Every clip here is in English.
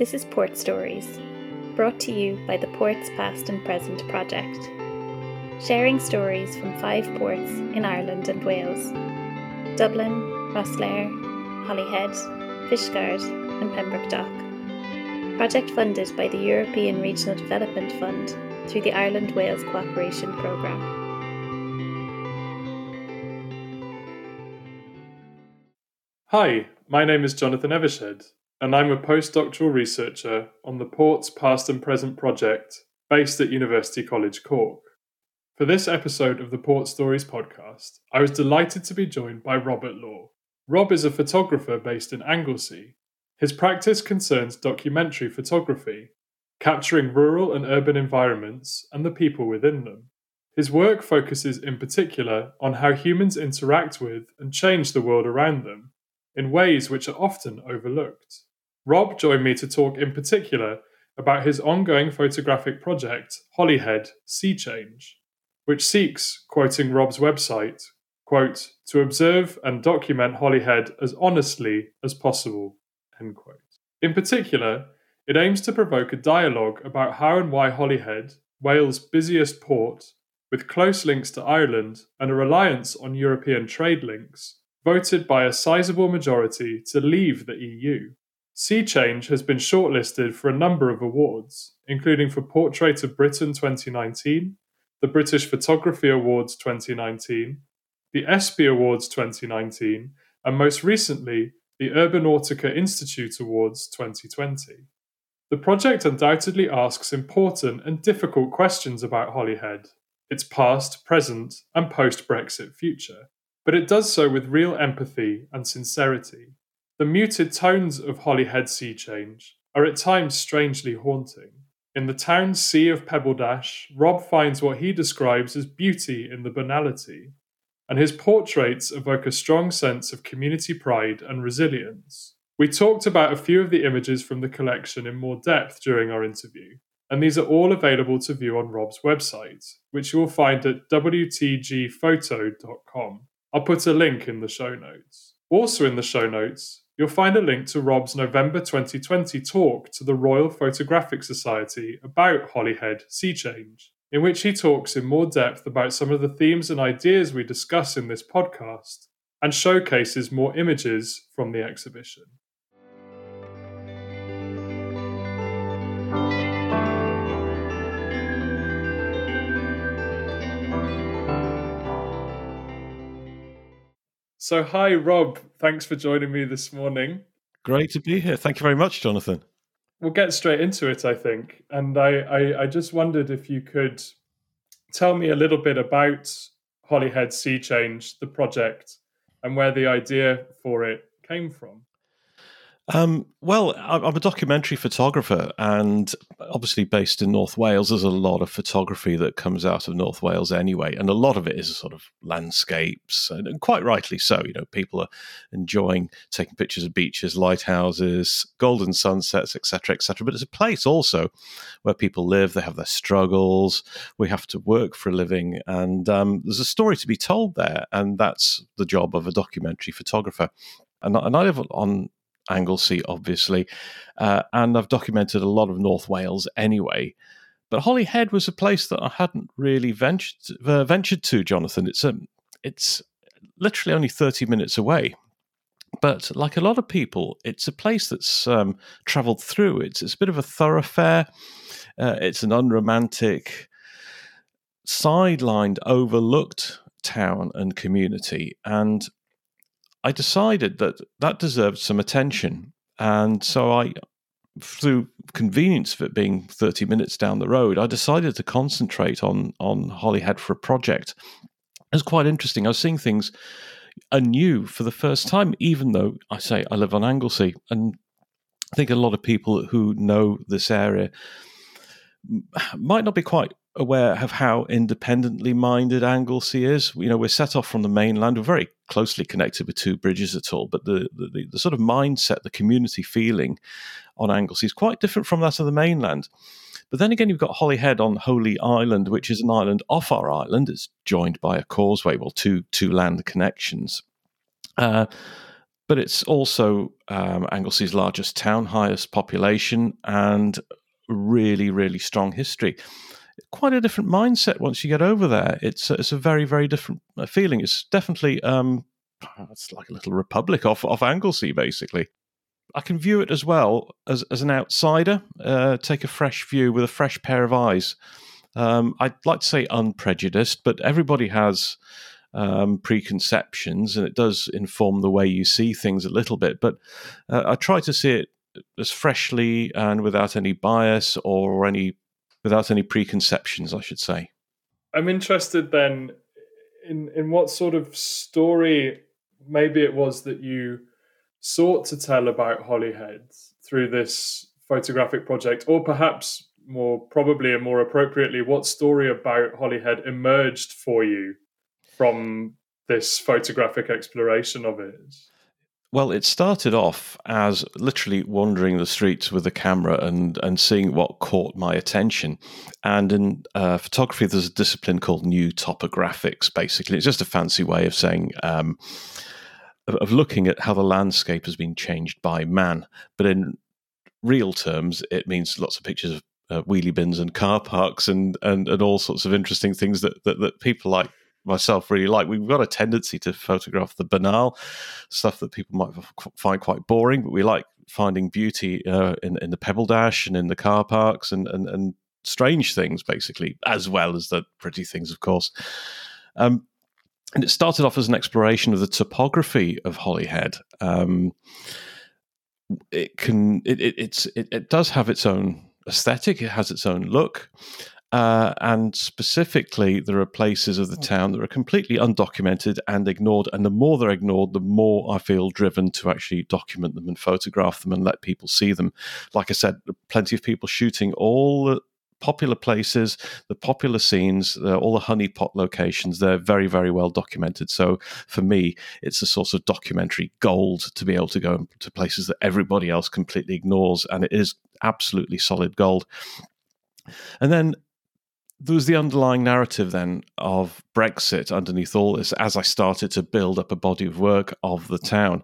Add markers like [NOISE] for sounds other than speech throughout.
This is Port Stories, brought to you by the Ports Past and Present project, sharing stories from five ports in Ireland and Wales Dublin, Rosslare, Holyhead, Fishguard, and Pembroke Dock. Project funded by the European Regional Development Fund through the Ireland Wales Cooperation Programme. Hi, my name is Jonathan Evershed, and I'm a postdoctoral researcher on the Ports Past and Present project based at University College Cork. For this episode of the Port Stories podcast, I was delighted to be joined by Robert Law. Rob is a photographer based in Anglesey. His practice concerns documentary photography, capturing rural and urban environments and the people within them. His work focuses in particular on how humans interact with and change the world around them in ways which are often overlooked. Rob joined me to talk in particular about his ongoing photographic project, Holyhead Sea Change, which seeks, quoting Rob's website, quote, to observe and document Holyhead as honestly as possible, end quote. In particular, it aims to provoke a dialogue about how and why Holyhead, Wales' busiest port, with close links to Ireland and a reliance on European trade links, voted by a sizable majority to leave the EU. Sea Change has been shortlisted for a number of awards, including for Portrait of Britain 2019, the British Photography Awards 2019, the ESPY Awards 2019, and most recently, the Urban Urbanautica Institute Awards 2020. The project undoubtedly asks important and difficult questions about Holyhead, its past, present, and post Brexit future but it does so with real empathy and sincerity. The muted tones of Holyhead Sea Change are at times strangely haunting. In the town's sea of Pebbledash, Rob finds what he describes as beauty in the banality, and his portraits evoke a strong sense of community pride and resilience. We talked about a few of the images from the collection in more depth during our interview, and these are all available to view on Rob's website, which you will find at wtgphoto.com. I'll put a link in the show notes. Also, in the show notes, you'll find a link to Rob's November 2020 talk to the Royal Photographic Society about Holyhead Sea Change, in which he talks in more depth about some of the themes and ideas we discuss in this podcast and showcases more images from the exhibition. So, hi, Rob. Thanks for joining me this morning. Great to be here. Thank you very much, Jonathan. We'll get straight into it, I think. And I, I, I just wondered if you could tell me a little bit about Holyhead Sea Change, the project, and where the idea for it came from. Um, well, I'm a documentary photographer, and obviously based in North Wales. There's a lot of photography that comes out of North Wales anyway, and a lot of it is sort of landscapes, and quite rightly so. You know, people are enjoying taking pictures of beaches, lighthouses, golden sunsets, etc., etc. But it's a place also where people live. They have their struggles. We have to work for a living, and um, there's a story to be told there, and that's the job of a documentary photographer. And, and I live on Anglesey, obviously, uh, and I've documented a lot of North Wales anyway. But Holyhead was a place that I hadn't really ventured uh, ventured to, Jonathan. It's a, um, it's literally only thirty minutes away, but like a lot of people, it's a place that's um, travelled through. It's it's a bit of a thoroughfare. Uh, it's an unromantic, sidelined, overlooked town and community, and I decided that that deserved some attention. And so I, through convenience of it being 30 minutes down the road, I decided to concentrate on, on Holyhead for a project. It was quite interesting. I was seeing things anew for the first time, even though I say I live on Anglesey. And I think a lot of people who know this area might not be quite aware of how independently minded Anglesey is. You know, we're set off from the mainland. We're very closely connected with two bridges at all, but the, the, the sort of mindset, the community feeling on Anglesey is quite different from that of the mainland. But then again, you've got Holyhead on Holy Island, which is an island off our island. It's joined by a causeway, well, two two land connections. Uh, but it's also um, Anglesey's largest town, highest population, and really, really strong history. Quite a different mindset once you get over there. It's it's a very, very different uh, feeling. It's definitely um, it's like a little republic off off Anglesey basically. I can view it as well as as an outsider. Uh, take a fresh view with a fresh pair of eyes. Um, I'd like to say unprejudiced, but everybody has um, preconceptions, and it does inform the way you see things a little bit. But uh, I try to see it as freshly and without any bias or any without any preconceptions, I should say. I'm interested then in in what sort of story maybe it was that you sought to tell about Holyhead through this photographic project, or perhaps more probably and more appropriately, what story about Holyhead emerged for you from this photographic exploration of it? Well, it started off as literally wandering the streets with a camera and, and seeing what caught my attention. And in uh, photography, there's a discipline called new topographics, basically. It's just a fancy way of saying, um, of, looking at how the landscape has been changed by man. But in real terms, it means lots of pictures of uh, wheelie bins and car parks and, and, and all sorts of interesting things that, that, that people like myself really like. We've got a tendency to photograph the banal stuff that people might find quite boring, but we like finding beauty uh, in, in the pebble dash and in the car parks and, and, and strange things, basically, as well as the pretty things, of course. Um, and it started off as an exploration of the topography of Holyhead. Um, it can it, it, it's it, it does have its own aesthetic. It has its own look. Uh, and specifically, there are places of the hmm. town that are completely undocumented and ignored. And the more they're ignored, the more I feel driven to actually document them and photograph them and let people see them. Like I said, plenty of people shooting all the popular places, the popular scenes, all the honeypot locations. They're very, very well documented. So for me, it's a source of documentary gold to be able to go to places that everybody else completely ignores. And it is absolutely solid gold. And then there was the underlying narrative then of Brexit underneath all this as I started to build up a body of work of the town.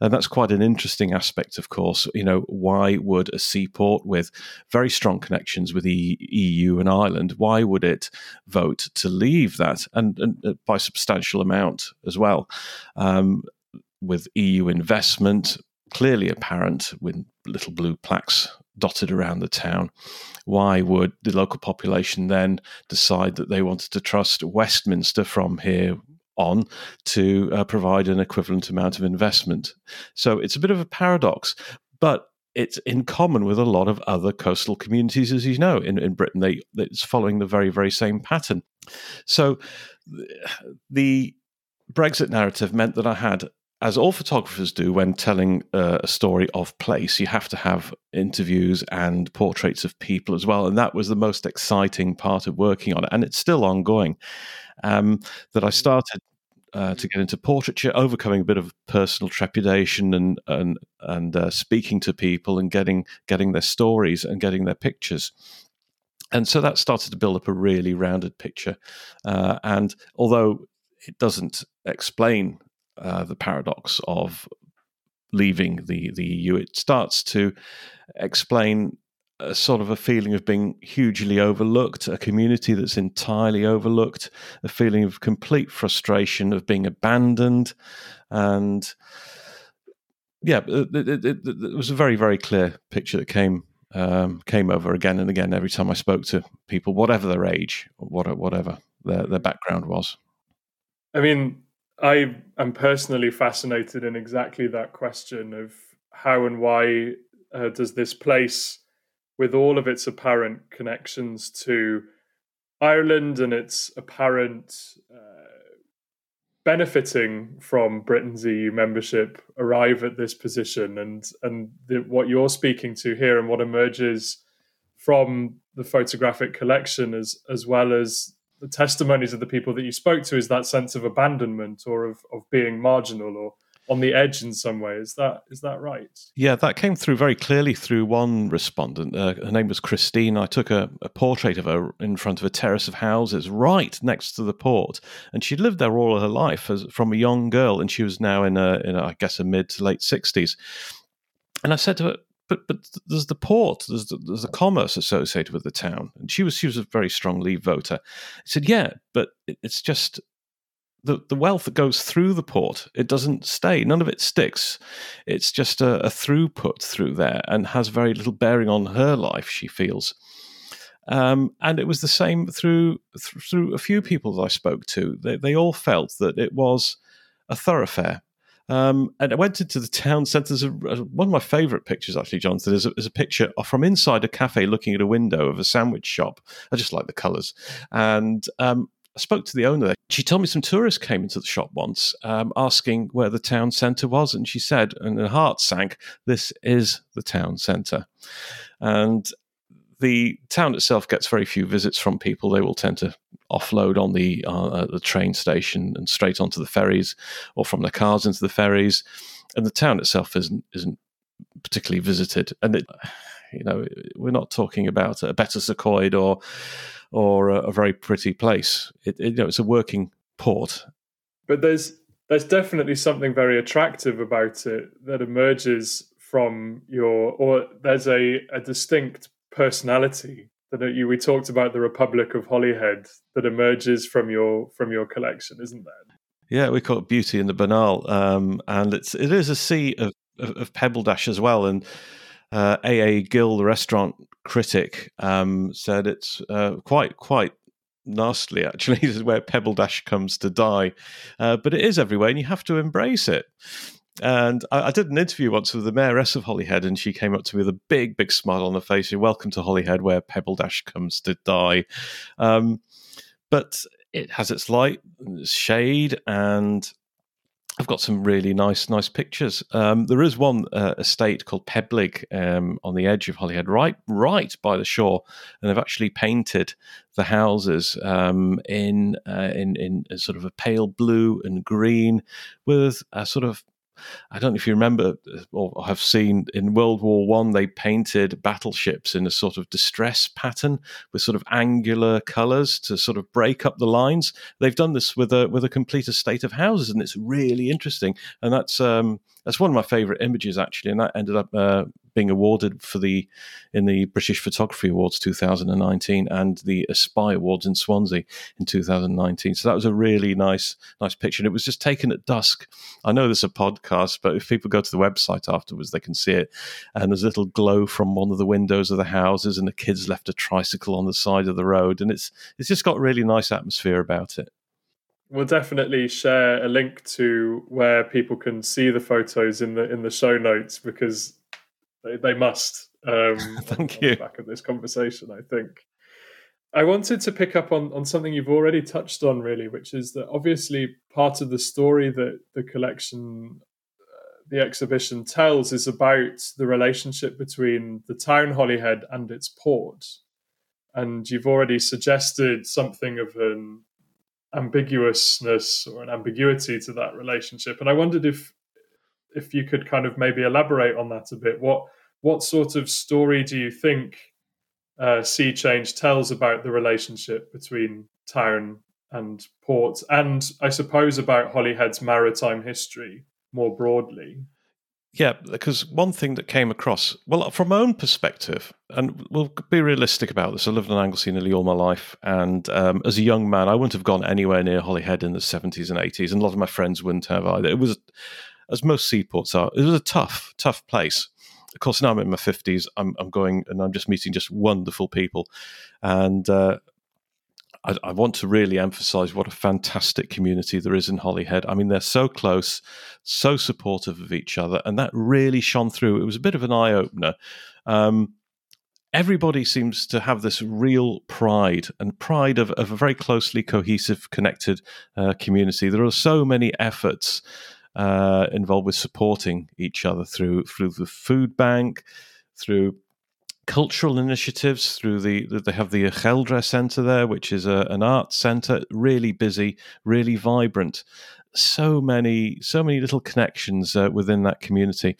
And that's quite an interesting aspect, of course. You know, why would a seaport with very strong connections with the EU and Ireland, why would it vote to leave that and, and uh, by substantial amount as well? Um, with EU investment clearly apparent with little blue plaques dotted around the town. Why would the local population then decide that they wanted to trust Westminster from here on to uh, provide an equivalent amount of investment? So it's a bit of a paradox, but it's in common with a lot of other coastal communities, as you know, in, in Britain. They, it's following the very, very same pattern. So the Brexit narrative meant that I had as all photographers do when telling uh, a story of place, you have to have interviews and portraits of people as well. And that was the most exciting part of working on it. And it's still ongoing. Um, that I started uh, to get into portraiture, overcoming a bit of personal trepidation and and and uh, speaking to people and getting getting their stories and getting their pictures. And so that started to build up a really rounded picture. Uh, and although it doesn't explain uh, the paradox of leaving the, the EU. It starts to explain a sort of a feeling of being hugely overlooked, a community that's entirely overlooked, a feeling of complete frustration of being abandoned, and yeah, it, it, it, it was a very very clear picture that came um, came over again and again every time I spoke to people, whatever their age, or whatever their their background was. I mean, I am personally fascinated in exactly that question of how and why uh, does this place, with all of its apparent connections to Ireland and its apparent uh, benefiting from Britain's EU membership, arrive at this position? And and the, what you're speaking to here, and what emerges from the photographic collection, as as well as the testimonies of the people that you spoke to is that sense of abandonment or of, of being marginal or on the edge in some way. Is that is that right? Yeah, that came through very clearly through one respondent. Uh, her name was Christine. I took a, a, portrait of her in front of a terrace of houses right next to the port, and she'd lived there all her life as, from a young girl, and she was now in a, in a, I guess a mid to late sixties. And I said to her, but but there's the port, there's the, there's the commerce associated with the town, and she was she was a very strong Leave voter. I said, yeah, but it's just the, the wealth that goes through the port, it doesn't stay. None of it sticks. It's just a, a throughput through there and has very little bearing on her life, she feels. Um, and it was the same through through a few people that I spoke to. They, they all felt that it was a thoroughfare. Um, and I went into the town centre. There's a, one of my favourite pictures, actually, Jonathan, is a, is a, picture from inside a cafe looking at a window of a sandwich shop. I just like the colours. And um, I spoke to the owner. She told me some tourists came into the shop once um, asking where the town centre was. And she said, and her heart sank, this is the town centre. And the town itself gets very few visits from people. They will tend to offload on the uh, the train station and straight onto the ferries, or from their cars into the ferries. And the town itself isn't isn't particularly visited. And it, you know, we're not talking about a Betws-y-Coed or or a, a very pretty place. It, it, you know, it's a working port. But there's there's definitely something very attractive about it that emerges from your, or there's a, a distinct personality that you. We talked about the Republic of Holyhead that emerges from your from your collection, isn't there? Yeah, we call it beauty in the banal, um, and it's it is a sea of, of, of pebble dash as well, and uh, A.A. Gill, the restaurant critic, um, said it's uh, quite quite nastily actually this [LAUGHS] is where pebble dash comes to die uh, but it is everywhere and you have to embrace it and I, I, did an interview once with the mayoress of Holyhead, and she came up to me with a big, big smile on her face. Welcome to Holyhead, where Pebble Dash comes to die. Um, but it has its light, its shade, and I've got some really nice, nice pictures. Um, there is one uh, estate called Peblig um, on the edge of Holyhead, right, right by the shore, and they've actually painted the houses um, in, uh, in in sort of a pale blue and green with a sort of I don't know if you remember or have seen in World War One, they painted battleships in a sort of distress pattern with sort of angular colours to sort of break up the lines. They've done this with a with a complete estate of houses, and it's really interesting. And that's um, that's one of my favourite images actually, and that ended up uh, being awarded for the in the British Photography Awards 2019 and the Aspire Awards in Swansea in 2019. So that was a really nice nice picture. And it was just taken at dusk. I know there's a podcast, but if people go to the website afterwards, they can see it. And there's a little glow from one of the windows of the houses, and the kids left a tricycle on the side of the road, and it's it's just got really nice atmosphere about it. We'll definitely share a link to where people can see the photos in the in the show notes because they, they must. Um, [LAUGHS] Thank you. back of this conversation, I think. I wanted to pick up on, on something you've already touched on, really, which is that obviously part of the story that the collection, uh, the exhibition tells, is about the relationship between the town Holyhead and its port. And you've already suggested something of an ambiguousness or an ambiguity to that relationship. And I wondered if if you could kind of maybe elaborate on that a bit. What what sort of story do you think uh, Sea Change tells about the relationship between town and port, and I suppose about Holyhead's maritime history more broadly? Yeah, because one thing that came across, well, from my own perspective, and we'll be realistic about this. I lived in Anglesey nearly all my life, and um, as a young man, I wouldn't have gone anywhere near Holyhead in the seventies and eighties, and a lot of my friends wouldn't have either. It was, as most seaports are, it was a tough, tough place of course, now I'm in my 50s, I'm, I'm going and I'm just meeting just wonderful people. And uh, I, I, want to really emphasize what a fantastic community there is in Holyhead. I mean, they're so close, so supportive of each other, and that really shone through. It was a bit of an eye opener. Um, everybody seems to have this real pride and pride of, of a very closely cohesive, connected uh, community. There are so many efforts uh, involved with supporting each other through through the food bank, through cultural initiatives through the they have the Ucheldre Centre there, which is a, an art centre, really busy, really vibrant. So many, so many little connections uh, within that community,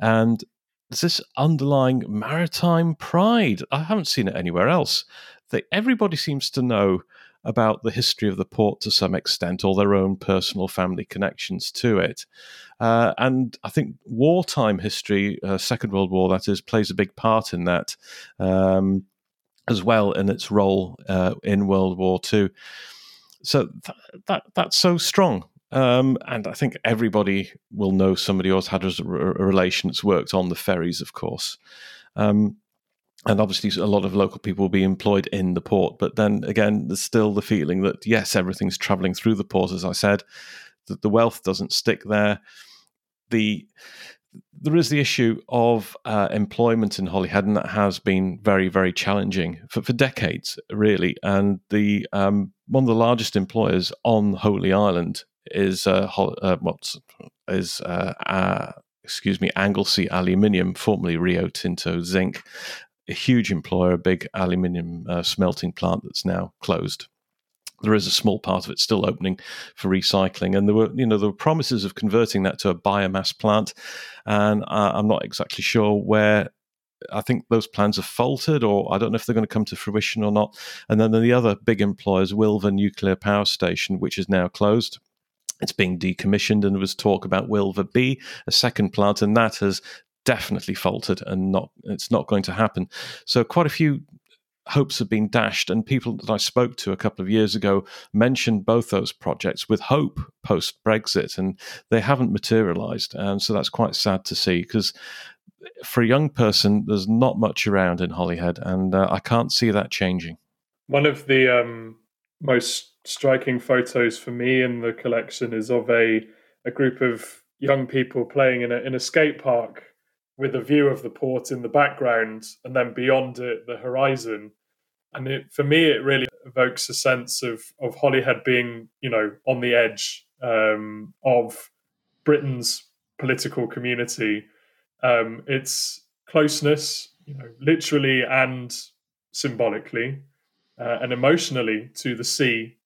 and there's this underlying maritime pride. I haven't seen it anywhere else. That everybody seems to know about the history of the port to some extent, or their own personal family connections to it. Uh, and I think wartime history, uh, Second World War, that is, plays a big part in that um, as well in its role uh, in World War II. So th- that that's so strong. Um, and I think everybody will know somebody who's had a, relation that's worked on the ferries, of course. Um, and obviously a lot of local people will be employed in the port. But then again there's still the feeling that yes everything's traveling through the port as i said that the wealth doesn't stick there. The there is the issue of uh, employment in Holyhead, and that has been very, very challenging for, for decades, really. And the um, one of the largest employers on Holy Island is uh, uh, what's is uh, uh, excuse me, Anglesey Aluminium, formerly Rio Tinto Zinc, a huge employer, a big aluminium uh, smelting plant that's now closed. There is a small part of it still opening for recycling, and there were, you know, there were promises of converting that to a biomass plant, and uh, I'm not exactly sure where I think those plans have faltered, or I don't know if they're going to come to fruition or not. And then the other big employer is Wylfa Nuclear Power Station, which is now closed. It's being decommissioned, and there was talk about Wylfa B, a second plant, and that has definitely faltered and not it's not going to happen. So quite a few hopes have been dashed and people that I spoke to a couple of years ago mentioned both those projects with hope post Brexit and they haven't materialized and so that's quite sad to see because for a young person there's not much around in Holyhead and uh, I can't see that changing. One of the um, most striking photos for me in the collection is of a a group of young people playing in a in a skate park with a view of the port in the background and then beyond it the horizon. And it, for me it really evokes a sense of of Holyhead being you know on the edge um, of Britain's political community. Um, its closeness you know literally and symbolically uh, and emotionally to the sea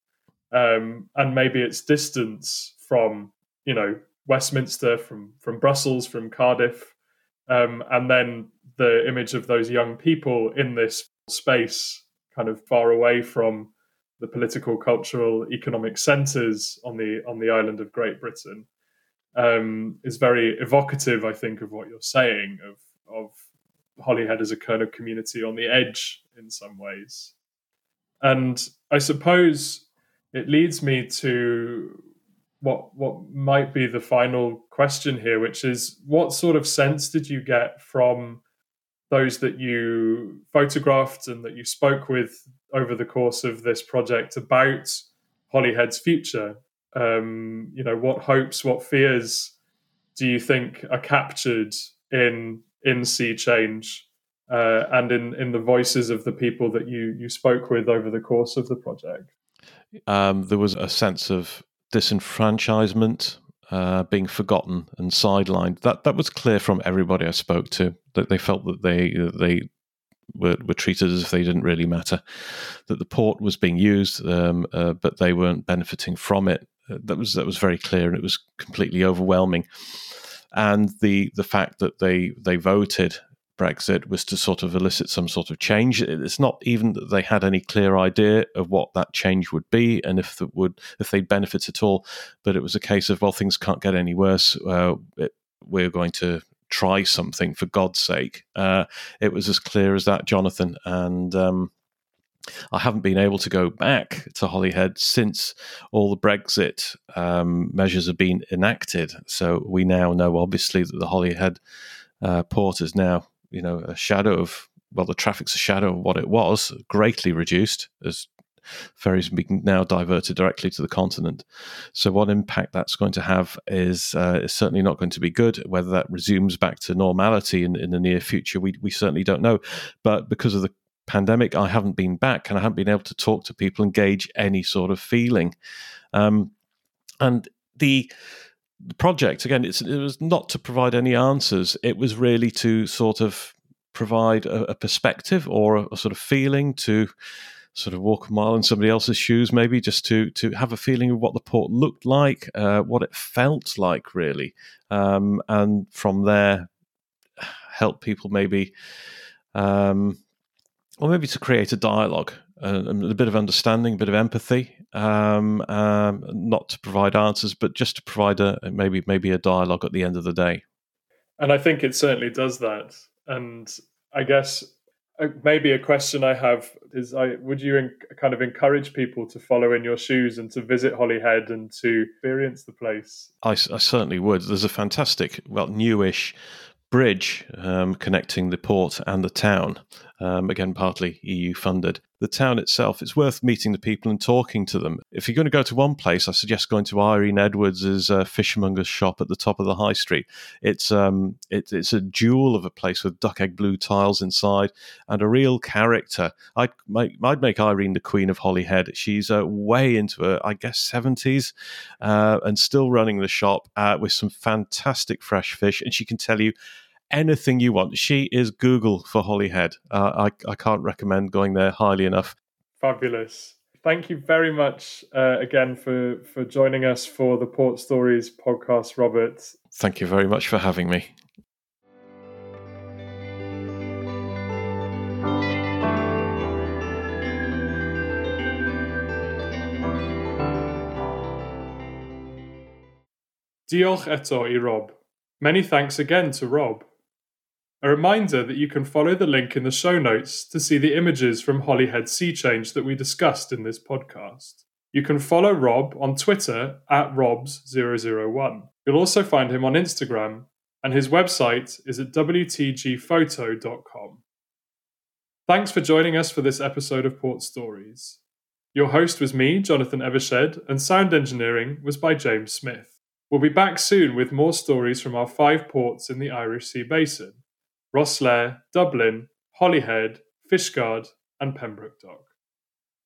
um, and maybe its distance from you know Westminster from from Brussels from Cardiff um, and then the image of those young people in this space, kind of far away from the political, cultural, economic centres on the on the island of Great Britain, um, is very evocative. I think of what you're saying of of Holyhead as a kind of community on the edge in some ways, and I suppose it leads me to what what might be the final question here, which is what sort of sense did you get from those that you photographed and that you spoke with over the course of this project about Holyhead's future? Um, you know, what hopes, what fears do you think are captured in in sea change uh, and in in the voices of the people that you you spoke with over the course of the project? Um, there was a sense of disenfranchisement, uh, being forgotten and sidelined. That that was clear from everybody I spoke to that they felt that they they were, were treated as if they didn't really matter. That the port was being used, um, uh, but they weren't benefiting from it. Uh, that was that was very clear, and it was completely overwhelming. And the the fact that they they voted Brexit was to sort of elicit some sort of change. It's not even that they had any clear idea of what that change would be and if that would if they'd benefit at all. But it was a case of well, things can't get any worse. Uh, it, we're going to try something for God's sake. Uh, it was as clear as that, Jonathan, and. Um, I haven't been able to go back to Holyhead since all the Brexit um, measures have been enacted. So we now know, obviously, that the Holyhead uh, port is now you know a shadow of well the traffic's a shadow of what it was greatly reduced as ferries being now diverted directly to the continent. So, what impact that's going to have is, uh, is certainly not going to be good. Whether that resumes back to normality in, in the near future, we, we certainly don't know. But because of the pandemic, I haven't been back and I haven't been able to talk to people and gauge any sort of feeling. Um, and the the project. Again it was not to provide any answers. It was really to sort of provide a, a perspective or a, a, sort of feeling to sort of walk a mile in somebody else's shoes, maybe just to to have a feeling of what the port looked like, uh, what it felt like, really, um, and from there help people maybe, um, or maybe to create a dialogue. A bit of understanding, a bit of empathy, um, um, not to provide answers, but just to provide a maybe maybe a dialogue at the end of the day. And I think it certainly does that. And I guess uh, maybe a question I have is: I would you in, kind of encourage people to follow in your shoes and to visit Holyhead and to experience the place? I, I certainly would. There's a fantastic, well, newish bridge um, connecting the port and the town. Um, again, partly EU funded. The town itself, it's worth meeting the people and talking to them. If you're going to go to one place, I suggest going to Irene Edwards' uh, fishmonger's shop at the top of the high street. It's um, it, it's a jewel of a place with duck egg blue tiles inside and a real character. I'd make, I'd make Irene the queen of Holyhead. She's uh, way into her, I guess, 70s uh, and still running the shop uh, with some fantastic fresh fish. And she can tell you anything you want. She is Google for Holyhead. Uh, I, I can't recommend going there highly enough. Fabulous. Thank you very much uh, again for, for joining us for the Port Stories podcast, Robert. Thank you very much for having me. Diolch eto i Rob. Many thanks again to Rob. A reminder that you can follow the link in the show notes to see the images from Holyhead Sea Change that we discussed in this podcast. You can follow Rob on Twitter at Robs001. You'll also find him on Instagram, and his website is at WTGphoto.com. Thanks for joining us for this episode of Port Stories. Your host was me, Jonathan Evershed, and sound engineering was by James Smith. We'll be back soon with more stories from our five ports in the Irish Sea Basin. Rosslare, Dublin, Holyhead, Fishguard, and Pembroke Dock.